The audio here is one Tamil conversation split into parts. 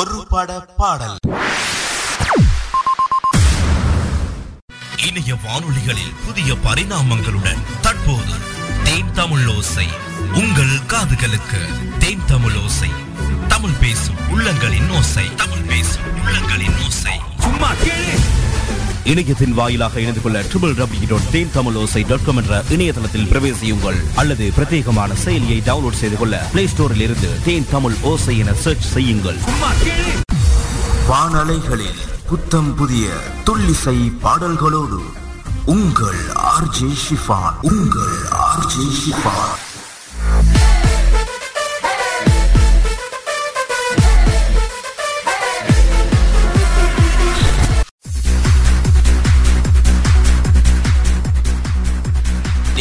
ஒரு பட பாடல். இணைய வானொலிகளில் புதிய பரிணாமங்களுடன் தற்போது தேன் தமிழ் ஓசை. உங்கள் காதுகளுக்கு தேன் தமிழ் ஓசை. தமிழ் பேசும் உள்ளங்களின் ஓசை. தமிழ் பேசும் உள்ளங்களின் ஓசை. சும்மா கேளு. இணையத்தின் வாயிலாக இணைந்து கொள்ள triple W dot Then Tamil Osai dot com என்ற இணையதளத்தில் பிரவேசியுங்கள். அல்லது பிரத்யேகமான செயலியை டவுன்லோட் செய்து கொள்ள பிளே ஸ்டோரில் இருந்து தேன் தமிழ் ஓசை என சர்ச் செய்யுங்கள். வானலைகளில் புத்தம் புதிய துள்ளிசை பாடல்களோடு உங்கள் ஆர்ஜே ஷிஃபான் உங்கள் ஆர்ஜே ஷிஃபான்.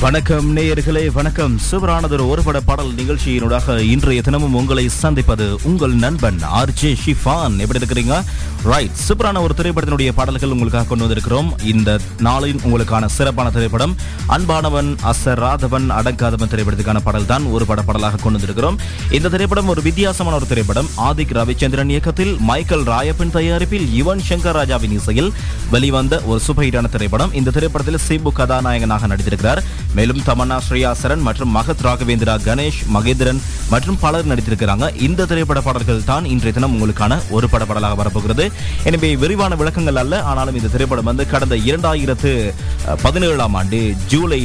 வணக்கம் நேயர்களே வணக்கம். சிவரானதர் ஒரு பட பாடல் நிகழ்ச்சியினூடாக இன்றைய தினமும் உங்களை சந்திப்பது உங்கள் நண்பன் ஆர்ஜே ஷிஃபான். எப்படி இருக்கிறீங்க? ரைட் சூப்பரான ஒரு திரைப்படத்தினுடைய பாடல்கள் உங்களுக்காக கொண்டு வந்திருக்கிறோம். இந்த நாளின் உங்களுக்கான சிறப்பான திரைப்படம் அன்பானவன் அசராதவன் அடங்காதவன் திரைப்படத்துக்கான பாடல் தான் ஒரு பட பாடலாக கொண்டு வந்திருக்கிறோம். இந்த திரைப்படம் ஒரு வித்தியாசமான ஒரு திரைப்படம். ஆதிக் ரவிச்சந்திரன் இயக்கத்தில் மைக்கேல் ராயப்பின் தயாரிப்பில் யுவன் சங்கர் ராஜாவின் இசையில் வெளிவந்த ஒரு சூப்பர் ஹிட்டான திரைப்படம். இந்த திரைப்படத்தில் சிபு கதாநாயகனாக நடித்திருக்கிறார். மேலும் தமன்னா ஸ்ரேயா சரண் மற்றும் மகத் ராகவேந்திரா கணேஷ் மகேந்திரன் மற்றும் பலர் நடித்திருக்கிறாங்க. இந்த திரைப்பட பாடல்கள் தான் இன்றைய தினம் உங்களுக்கான ஒரு பட பாடலாக வரப்போகிறது. எனவே விரிவான விளக்கங்கள் அல்ல ஆனாலும் இந்த திரைப்படம் வந்து கடந்த இரண்டாயிரத்து பதினேழாம் ஆண்டு ஜூலை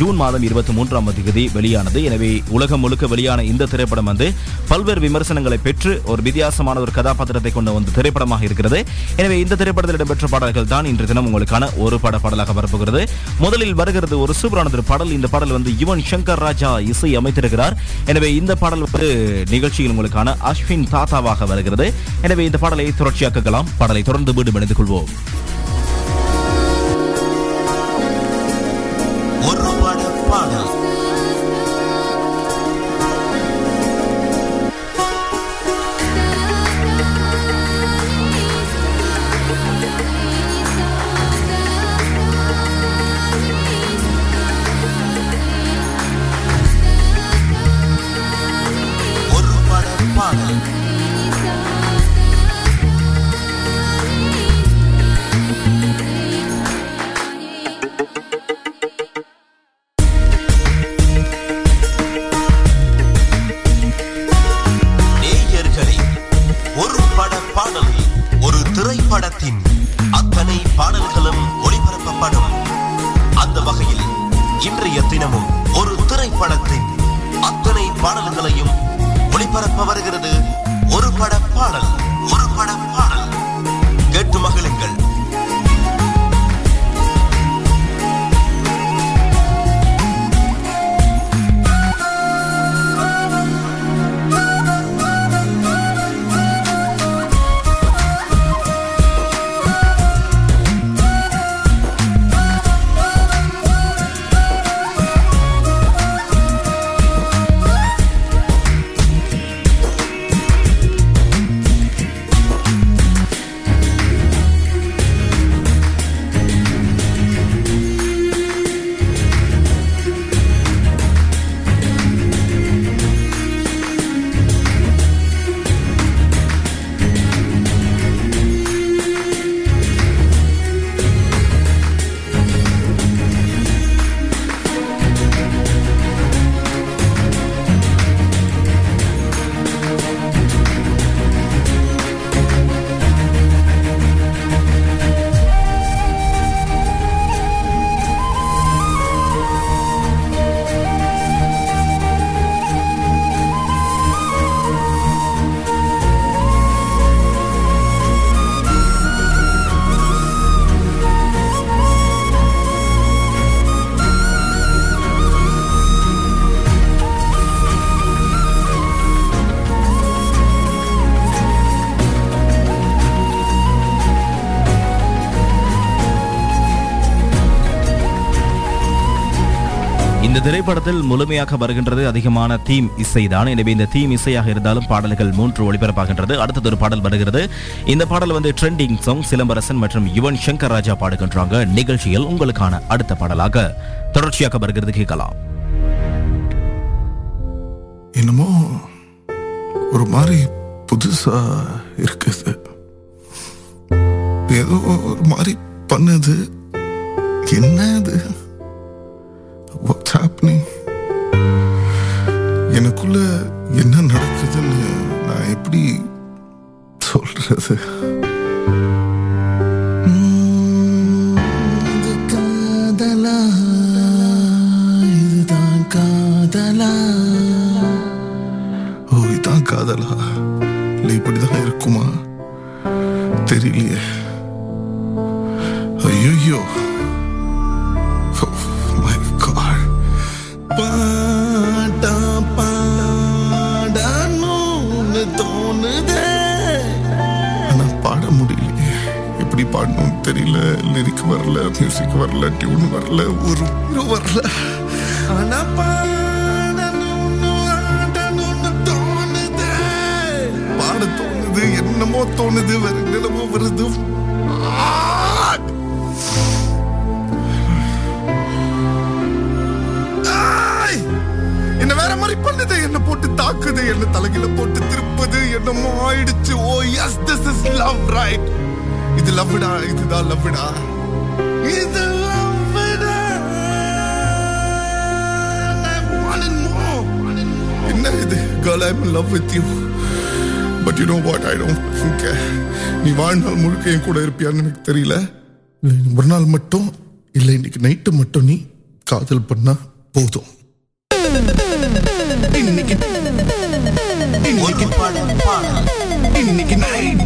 ஜூன் மாதம் இருபத்தி மூன்றாம் தேதி வெளியானது. எனவே உலகம் முழுக்க வெளியான இந்த திரைப்படம் வந்து பல்வேறு விமர்சனங்களை பெற்று ஒரு வித்தியாசமான ஒரு கதாபாத்திரத்தை கொண்ட வந்து திரைப்படமாக இருக்கிறது. எனவே இந்த திரைப்படத்தில் இடம்பெற்ற பாடல்கள் தான் இன்று தினம் உங்களுக்கான ஒரு பட பாடலாக வரப்போகிறது. முதலில் வருகிறது ஒரு சூப்பரான பாடல் இந்த பாடல் வந்து யுவன் சங்கர் ராஜா இசை அமைத்திருக்கிறார். எனவே இந்த பாடல் வந்து நிகழ்ச்சியில் உங்களுக்கான அஸ்வின் தாத்தாவாக வருகிறது. எனவே இந்த பாடலை தொடர்ச்சியாக்கலாம் பாடலை தொடர்ந்து மீண்டும் இணைந்து கொள்வோம். ஒரு பட பாடல் இந்த திரைப்படத்தில் முழுமையாக வருகின்றது. அதிகமான தீம் இசைதான். எனவே இந்த தீம் இசையாக இருந்தாலும் பாடல்கள் மூன்று ஒளிபரப்பாகின்றது. அடுத்தது ஒரு பாடல் வருகிறது. இந்த பாடல் வந்து ட்ரெண்டிங் சாங் சிலம்பரசன் மற்றும் யுவன் சங்கர் ராஜா பாடுகின்றாங்க. நிகழ்ச்சியில் உங்களுக்கான அடுத்த பாடலாக தொடர்ச்சியாக வருகிறது. கேட்கலாம். என்னமோ ஒரு மாதிரி புதுசா இருக்குது ஏதோ ஒரு மாதிரி பண்ணுது. என்ன ஹேப்பனிங் எனக்குள்ள என்ன நடக்குதுன்னு நான் எப்படி சொல்றது? காதலா? இதுதான் காதலா? ஓ இதான் காதலா? இல்லை இப்படிதான் இருக்குமா? தெரியலையே. ஐயோ பாட்டா பாடணும்னு தோணுதே. ஆனா பாட முடியலையே. எப்படி பாடணும்னு தெரியல. லிரிக் வரல மியூசிக் வரல டியூன் வரல ஒரு இது வரல. ஆனா பாடணும்னு ஆடணும்னு தோணுதே. பாட தோணுது என்னமோ தோணுது வேற என்னமோ வருது. மாதிரி என்ன போட்டு தாக்குது? என்ன தலைகில போட்டு திருப்புது? என்னமோ ஆயிடுச்சு. ஓ yes this is love right இது லவ்டா இதுதான் லவ்டா இது என்ன இது? But you know what I don't நீ வாழ்நாள் முழுக்க என் கூட இருப்பியான்னு எனக்கு தெரியல. ஒரு நாள் மட்டும். இல்லை இன்னைக்கு நைட்டு மட்டும் நீ காதல் பண்ணா போதும். இன்னைக்கு இன்னைக்கு பட பாடம் இன்னைக்கு நைட்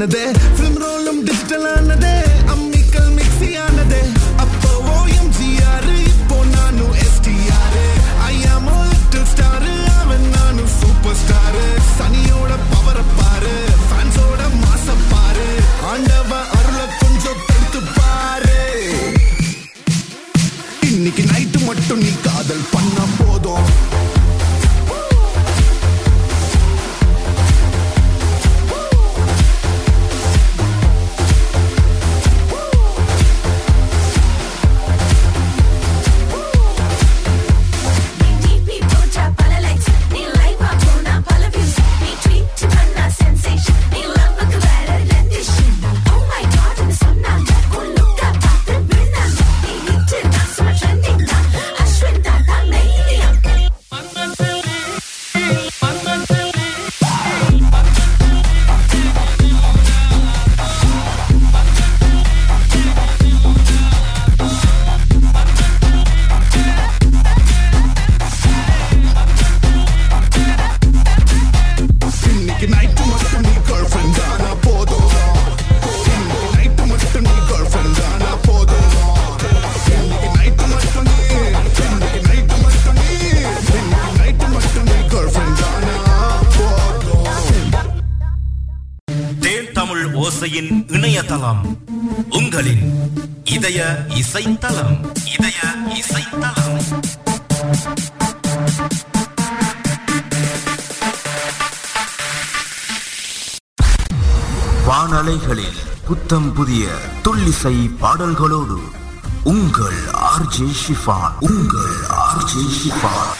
another வானலைகளில் புத்தம் புதிய துள்ளிசை பாடல்களோடு உங்கள் ஆர்ஜே ஷிஃபான் உங்கள் ஆர்ஜே ஷிஃபான்.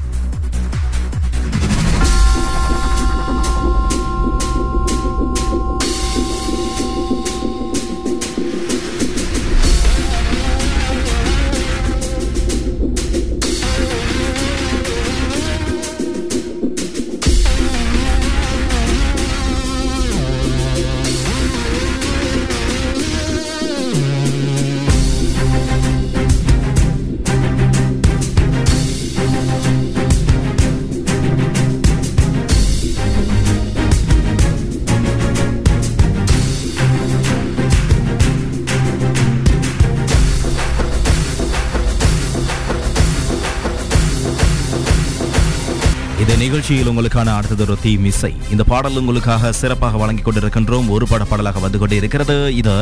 நிகழ்ச்சியில் உங்களுக்கான அடுத்ததொரு தீம் இசை இந்த பாடல் உங்களுக்காக சிறப்பாக வழங்கிக் கொண்டிருக்கின்றோம். ஒரு பட பாடலாக வந்து கொண்டே இருக்கிறது. இது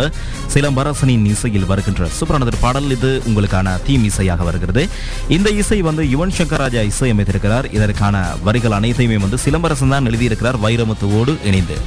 சிலம்பரசனின் இசையில் வருகின்ற சூப்பரானதர் பாடல். இது உங்களுக்கான தீம் இசையாக வருகிறது. இந்த இசை வந்து யுவன் சங்கர் ராஜா இசை அமைத்திருக்கிறார் இதற்கான வரிகள் அனைத்தையுமே வந்து சிலம்பரசன் தான் எழுதியிருக்கிறார். வைரமுத்துவோடு இணைந்து.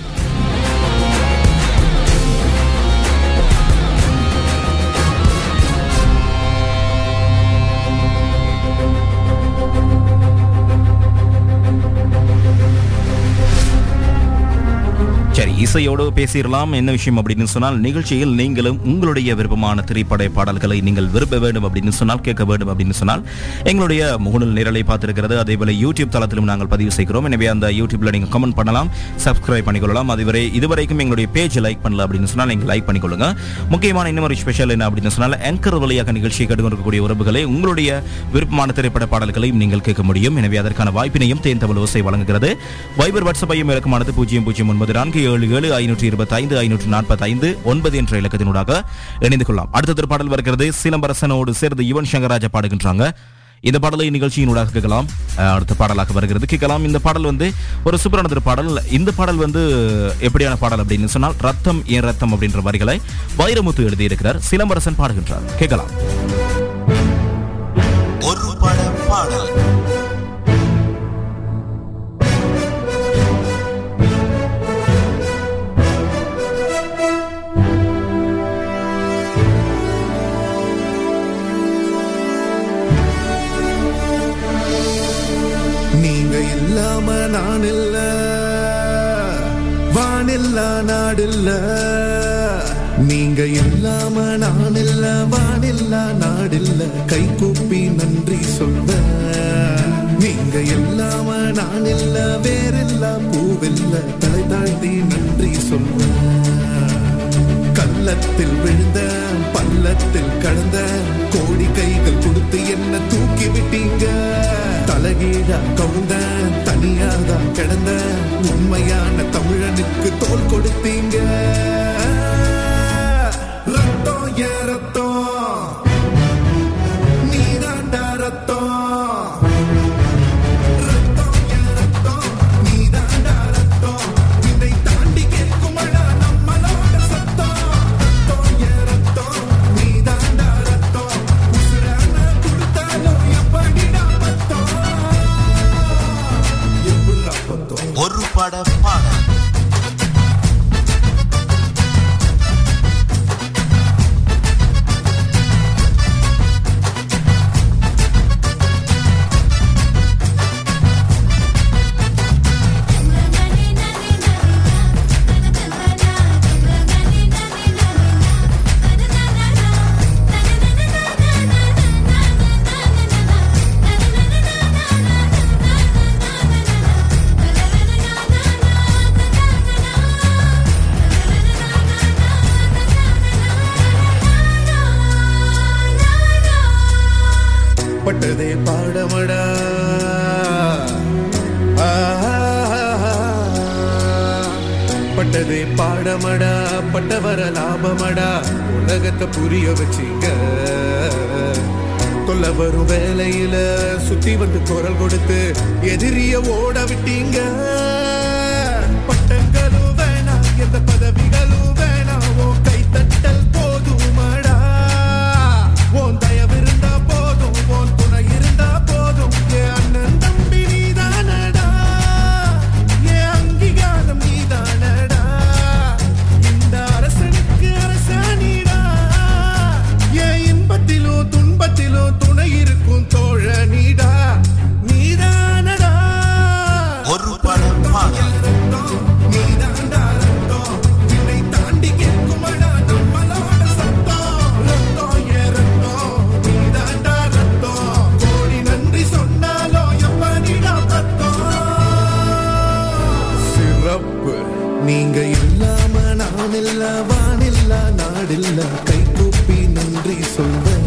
சரி இசையோடு பேசிடலாம். என்ன விஷயம் அப்படின்னு சொன்னால் நிகழ்ச்சியில் நீங்களும் உங்களுடைய விருப்பமான திரைப்பட பாடல்களை நீங்கள் விரும்ப வேண்டும் அப்படின்னு சொன்னால் கேட்க வேண்டும் அப்படின்னு சொன்னால் எங்களுடைய முகநூல் நிரலை பார்த்திருக்கிறது. அதே போல யூடியூப் தளத்திலும் நாங்கள் பதிவு செய்கிறோம். எனவே அந்த யூடியூப்ல நீங்க கமெண்ட் பண்ணலாம் சப்ஸ்கிரைப் பண்ணிக்கொள்ளலாம். அதுவரை இதுவரைக்கும் எங்களுடைய பேஜ் லைக் பண்ணல அப்படின்னு சொன்னால் நீங்கள் லைக் பண்ணிக்கொள்ளுங்க. முக்கியமான இன்னொரு ஸ்பெஷல் என்ன அப்படின்னு சொன்னால் ஆங்கர் வழியாக நிகழ்ச்சியை கண்டுகொண்டிருக்கக்கூடிய உறவுகளை உங்களுடைய விருப்பமான திரைப்பட பாடல்களையும் நீங்கள் கேட்க முடியும். எனவே அதற்கான வாய்ப்பினையும் தேன் தமிழ் ஓசை வழங்குகிறது. வைபர் வாட்ஸ்அப்பையும் இலக்கமானது பூஜ்ஜியம் பூஜ்ஜியம் ஒன்பது நான்கு ஏழு ஏழு ஐநூற்றி இருபத்தி ஐந்து ஐநூற்று நாற்பத்தி ஐந்து ஒன்பது என்ற இலக்கத்தினூடாக இணைந்து கொள்ளலாம். அடுத்த திருப்பாடல் வருகிறது சிலம்பரசனோடு சேர்ந்து யுவன் சங்கராஜா பாடுகின்றாங்க. இந்த பாடலை நிகழ்ச்சியினூடாக கேட்கலாம். அடுத்த பாடலாக வருகிறது கேட்கலாம். இந்த பாடல் வந்து ஒரு சூப்பரான ஒரு பாடல் இந்த பாடல் வந்து எப்படியான பாடல் அப்படின்னு சொன்னால் ரத்தம் ஏன் ரத்தம் அப்படின்ற வரிகளை வைரமுத்து எழுதியிருக்கிறார். சிலம்பரசன் பாடுகின்றார். கேட்கலாம். ஒரு பட பாடல். நான் இல்ல வானில்லா நாடில்ல. நீங்க இல்லாம நான் இல்ல வானில்லா நாடில்ல. கை கூப்பி நன்றி சொல்வ. நீங்க இல்லாம நான் இல்ல வேறில்ல பூவில்ல. தலை தாழ்த்தி நன்றி சொல்வ. கள்ளத்தில் விழுந்த பள்ளத்தில் கடந்த கோடி கைகள் கொடுத்து என்ன தூக்கி விட்டீங்க? தலைகீழா கவுந்தேன் கிடந்த உண்மையான தமிழனுக்கு தோல் கொடுத்தீங்க. வரும் வேலையில சுத்தி வந்து குரல் கொடுத்து எதிரிய ஓட விட்டீங்க. இல்லாம நான் இல்ல வானில்ல நாடில்ல. கை நன்றி சொல்வேன்.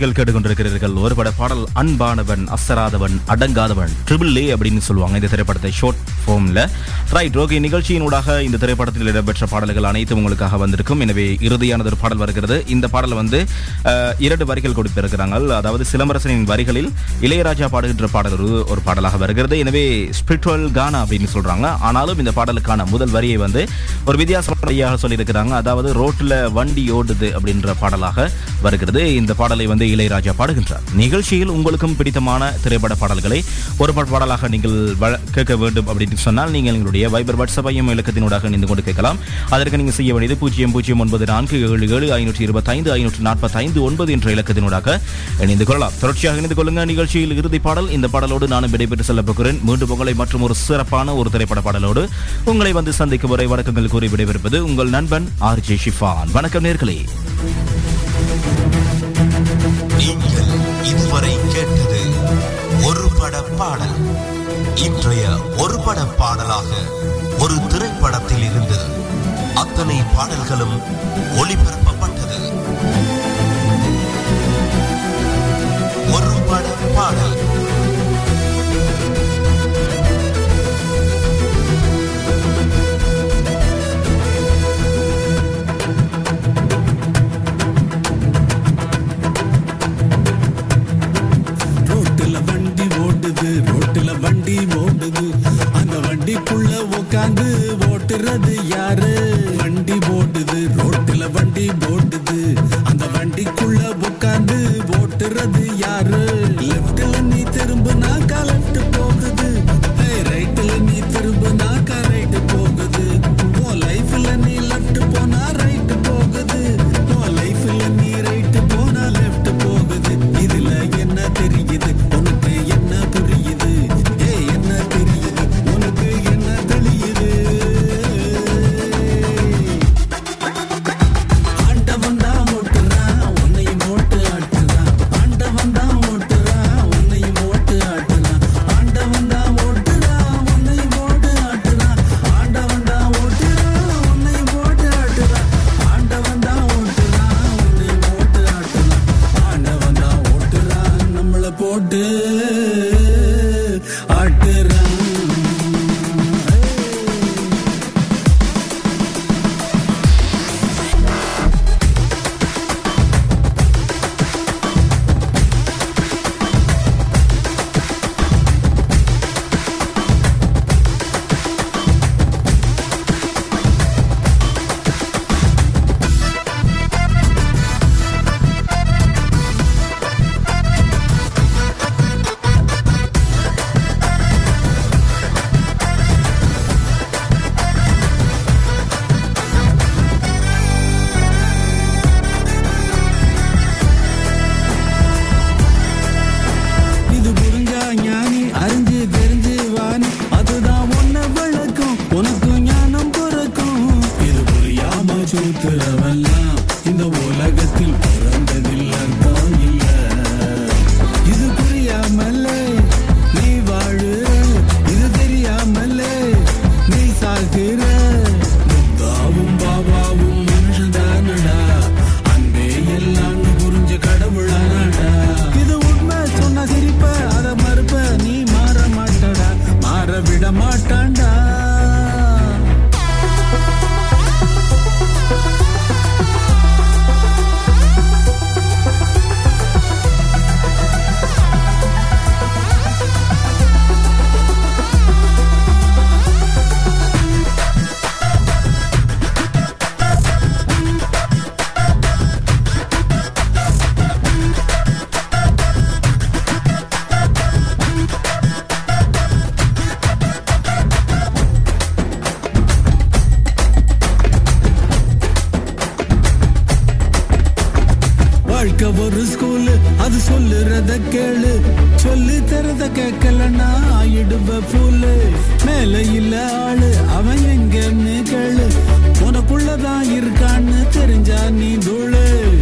சூப்பரான கேட்டுக்கொண்டிருக்கிறீர்கள் ஒரு பட பாடல் அன்பானவன் அசராதவன் அடங்காதவன் ட்ரிபிள் ஏ அப்படின்னு சொல்லுவாங்க இந்த திரைப்படத்தை ஷார்ட் ஃபார்ம்ல ரைட் ஓகே நிகழ்ச்சியினூடாக இந்த திரைப்படத்தில் இடம்பெற்ற பாடல்கள் அனைத்தும் உங்களுக்காக வந்திருக்கும். எனவே இறுதியானது ஒரு பாடல் வருகிறது. இந்த பாடல் வந்து இரண்டு வரிகள் கொடுத்திருக்கிறாங்க அதாவது சிலம்பரசனின் வரிகளில் இளையராஜா பாடுகின்ற பாடல் ஒரு ஒரு பாடலாக வருகிறது. எனவே ஸ்பிரிச்சுவல் கானா அப்படின்னு சொல்றாங்க. ஆனாலும் இந்த பாடலுக்கான முதல் வரியை வந்து ஒரு வித்தியாசமாக சொல்லியிருக்கிறாங்க. அதாவது ரோட்டில் வண்டி ஓடுது அப்படின்ற பாடலாக வருகிறது. இந்த பாடலை வந்து இளையராஜா பாடுகின்றார். நிகழ்ச்சியில் உங்களுக்கும் பிடித்தமான திரைப்பட பாடல்களை ஒரு பாடலாக நீங்கள் கேட்க வேண்டும் அப்படின்னு சொன்னால் நீங்கள் எங்களுடைய வைபர் வாட்ஸ்அப்பையும் இலக்கத்தினூடாக இணைந்து கொண்டு கேட்கலாம். அதற்கு நீங்கள் செய்ய வேண்டியது பூஜ்ஜியம் பூஜ்ஜியம் ஒன்பது நான்கு ஏழு ஏழு ஐநூற்றி இருபத்தைந்து ஐநூற்று நாற்பத்தைந்து ஒன்பது என்ற இலக்கத்தினூடாக இணைந்து கொள்ளலாம். தொடர்ச்சியாக இணைந்து கொள்ளுங்க நிகழ்ச்சியில் இறுதி பாடல். இந்த பாடலோடு நானும் விடைபெற்று செல்ல போகிறேன் மீண்டும் உங்களை மற்றும் ஒரு சிறப்பான ஒரு திரைப்பட பாடலோடு உங்களை வந்து சந்திக்கும் வரை வணக்கங்கள் கூறி விடைபெறுவது உங்கள் நண்பன் ஆர் ஜே ஷிஃபான். வணக்கம் நேர்களே. இதுவரை கேட்டது ஒரு பட பாடல். இன்றைய ஒரு பட பாடலாக ஒரு திரைப்படத்தில் இருந்து அத்தனை பாடல்களும் ஒளிபரப்ப உட்காந்து ஓட்டுறது யார்? மேல இல்ல ஆளு அவன் எங்கன்னு கேளு உனக்குள்ளதான் இருக்கான்னு தெரிஞ்சா நீ தூளு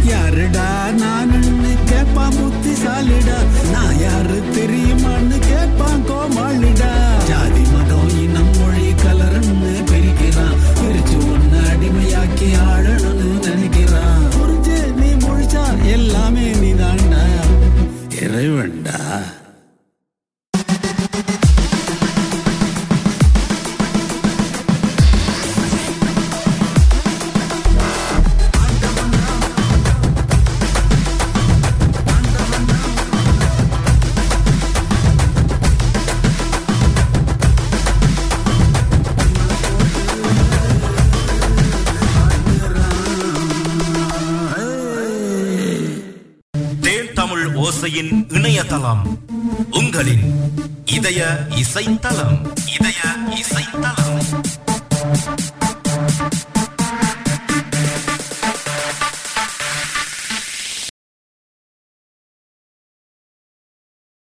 யாருடா நானுன்னு கேட்பான் புத்திசாலிடா நான் யாரு தெரியுமான்னு கேட்பான் கோமாளிடா? ஜாதி மதம் இனம் மொழி கலருன்னு பிரிக்கிறான். பிரிச்சு ஒன்னு அடிமையாக்கி ஆளணும்னு நினைக்கிறான். புரிஞ்சு நீ முழிச்சா எல்லாமே நீ தாண்டா இறைவன்டா. isa intalam